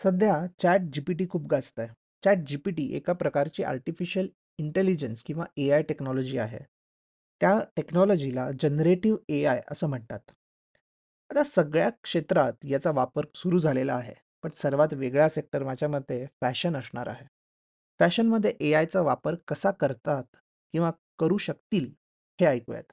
सध्या chat GPT खूप गाजत आहे. चॅट जीपीटी एका प्रकारची आर्टिफिशियल इंटेलिजन्स किंवा ए आय टेक्नॉलॉजी आहे. त्या टेक्नॉलॉजीला जनरेटिव्ह ए आय असं म्हणतात. आता सगळ्या क्षेत्रात याचा वापर सुरू झालेला आहे. पण सर्वात वेगळा सेक्टर माझ्या मते फॅशन असणार आहे. फॅशनमध्ये ए आयचा वापर कसा करतात किंवा करू शकतील हे ऐकूयात.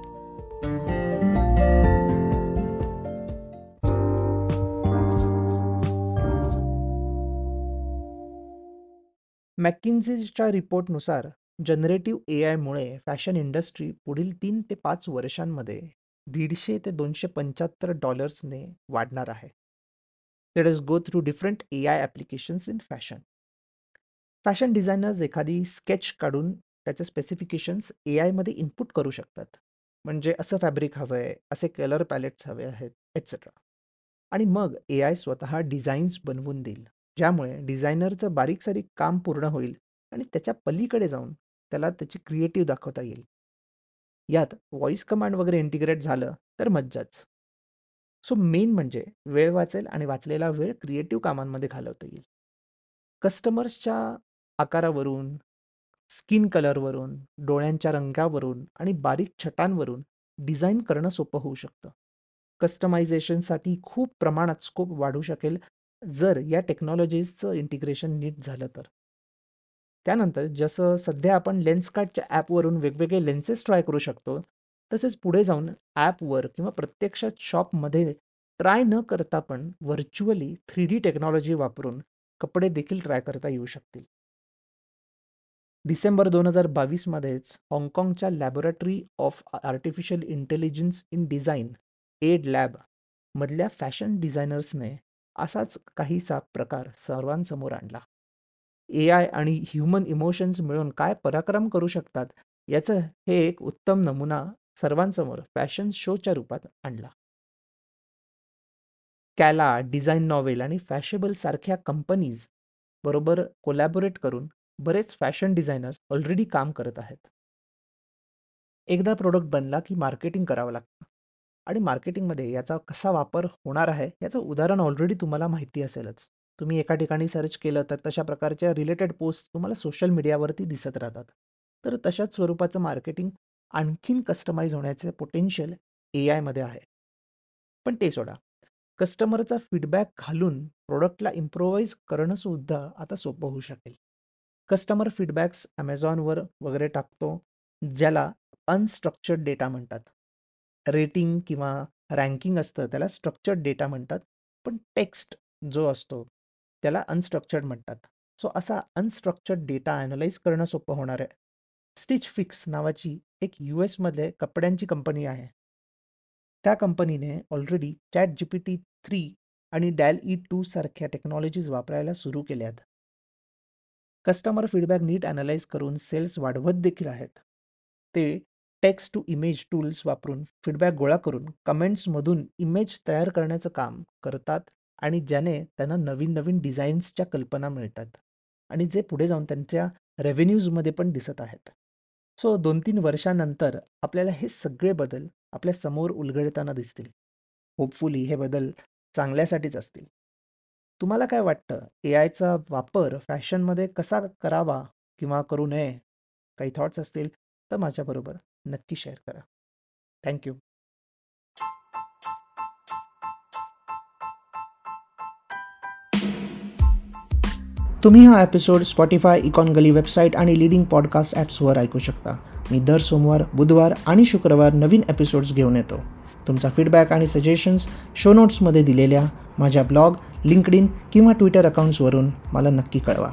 मॅकिन्झीच्या रिपोर्टनुसार जनरेटिव्ह ए आयमुळे फॅशन इंडस्ट्री पुढील तीन ते पाच वर्षांमध्ये दीडशे ते दोनशे पंच्याहत्तर डॉलर्सने वाढणार आहे. Let is go through different A I applications in fashion fashion designers एखादी स्केच काढून त्याचे स्पेसिफिकेशन्स ए आयमध्ये इनपुट करू शकतात. म्हणजे असं फॅब्रिक हवं आहे असे कलर पॅलेट्स हवे आहेत एट्सेट्रा आणि मग ए आय स्वतः डिझाईन्स बनवून देईल. ज्यामुळे डिझायनरचं बारीक सारीक काम पूर्ण होईल आणि त्याच्या पलीकडे जाऊन त्याला त्याची क्रिएटिव्ह दाखवता येईल. यात व्हॉइस कमांड वगैरे इंटिग्रेट झालं तर मज्जाच. सो मेन म्हणजे वेळ वाचेल आणि वाचलेला वेळ क्रिएटिव्ह कामांमध्ये घालवता येईल. कस्टमर्सच्या आकारावरून स्किन कलरवरून डोळ्यांच्या रंगावरून आणि बारीक छटांवरून डिझाईन करणं सोपं होऊ शकतं. कस्टमायझेशनसाठी खूप प्रमाणात स्कोप वाढू शकेल जर या टेक्नॉलॉजीजचं इंटिग्रेशन नीट झालं तर. त्यानंतर जसं सध्या आपण लेन्सकार्टच्या ॲपवरून वेगवेगळे लेन्सेस ट्राय करू शकतो तसेच पुढे जाऊन ॲपवर किंवा प्रत्यक्षात शॉपमध्ये ट्राय न करता पण व्हर्च्युअली थ्री डी टेक्नॉलॉजी वापरून कपडे देखील ट्राय करता येऊ शकतील. डिसेंबर दोन हजार बावीसमध्येच हाँगकाँगच्या laboratory of artificial intelligence in design AiD lab मधल्या फॅशन डिझायनर्सने असाच काहीसा प्रकार सर्वांसमोर आणला. ए आय आणि ह्युमन इमोशन्स मिळून काय पराक्रम करू शकतात याचं हे एक उत्तम नमुना सर्वांसमोर फॅशन शोच्या रूपात आणला. कॅला डिझाईन नॉवेल आणि फॅशेबल सारख्या कंपनीज बरोबर कोलॅबोरेट करून बरेच फॅशन डिझायनर्स ऑलरेडी काम करत आहेत. एकदा प्रोडक्ट बनला की मार्केटिंग करावं लागतं. आणि मार्केटिंगमध्ये याचा कसा वापर होणार आहे याचं उदाहरण ऑलरेडी तुम्हाला माहिती असेलच. तुम्ही एका ठिकाणी सर्च केलं तर तशा प्रकारच्या रिलेटेड पोस्ट तुम्हाला सोशल मीडियावरती दिसत राहतात. तर तशाच स्वरूपाचं मार्केटिंग आणखीन कस्टमाइज होण्याचे पोटेन्शियल ए आयमध्ये आहे. पण ते सोडा. कस्टमरचा फीडबॅक घालून प्रोडक्टला इम्प्रोवाइज करणं सुद्धा आता सोपं होऊ शकेल. कस्टमर फीडबॅक्स ॲमेझॉनवर वगैरे टाकतो ज्याला अनस्ट्रक्चर्ड डेटा म्हणतात. रेटिंग किंवा रँकिंग असतं त्याला स्ट्रक्चर्ड डेटा म्हणतात. पण टेक्स्ट जो असतो त्याला अनस्ट्रक्चर्ड म्हणतात. सो असा अनस्ट्रक्चर्ड डेटा ॲनालाइज करणं सोपं होणार आहे. स्टिच फिक्स नावाची एक यू एसमध्ये कपड्यांची कंपनी आहे. त्या कंपनीने already chat G P T three आणि डॅल ई टू सारख्या टेक्नॉलॉजीज वापरायला सुरू केल्यात. कस्टमर फीडबॅक नीट ॲनालाइज करून सेल्स वाढवत देखील आहेत. ते टेक्स्ट टू इमेज टूल्स वापरून फीडबॅक गोळा करून कमेंट्समधून इमेज तयार करण्याचं काम करतात आणि ज्याने त्यांना नवीन नवीन डिझाईन्सच्या कल्पना मिळतात आणि जे पुढे जाऊन त्यांच्या रेव्हेन्यूजमध्ये पण दिसत आहेत. सो दोन तीन वर्षानंतर आपल्याला हे सगळे बदल आपल्यासमोर उलगडताना दिसतील. होपफुली हे बदल चांगल्यासाठीच असतील. तुम्हाला काय वाटतं? ए आयचा वापर फॅशनमध्ये कसा करावा किंवा करू नये? काही थॉट्स असतील? तर माझ्याबरोबर नक्की शेअर करा. थँक्यू तुम्ही हा episode Spotify Econ Gali website आणि लिडिंग पॉडकास्ट ॲप्सवर ऐकू शकता. मी दर सोमवार बुधवार आणि शुक्रवार नवीन एपिसोड्स घेऊन येतो. तुमचा फीडबॅक आणि सजेशन्स शो नोट्समध्ये दिलेल्या माझ्या ब्लॉग लिंकडिन किंवा ट्विटर अकाउंट्सवरून मला नक्की कळवा.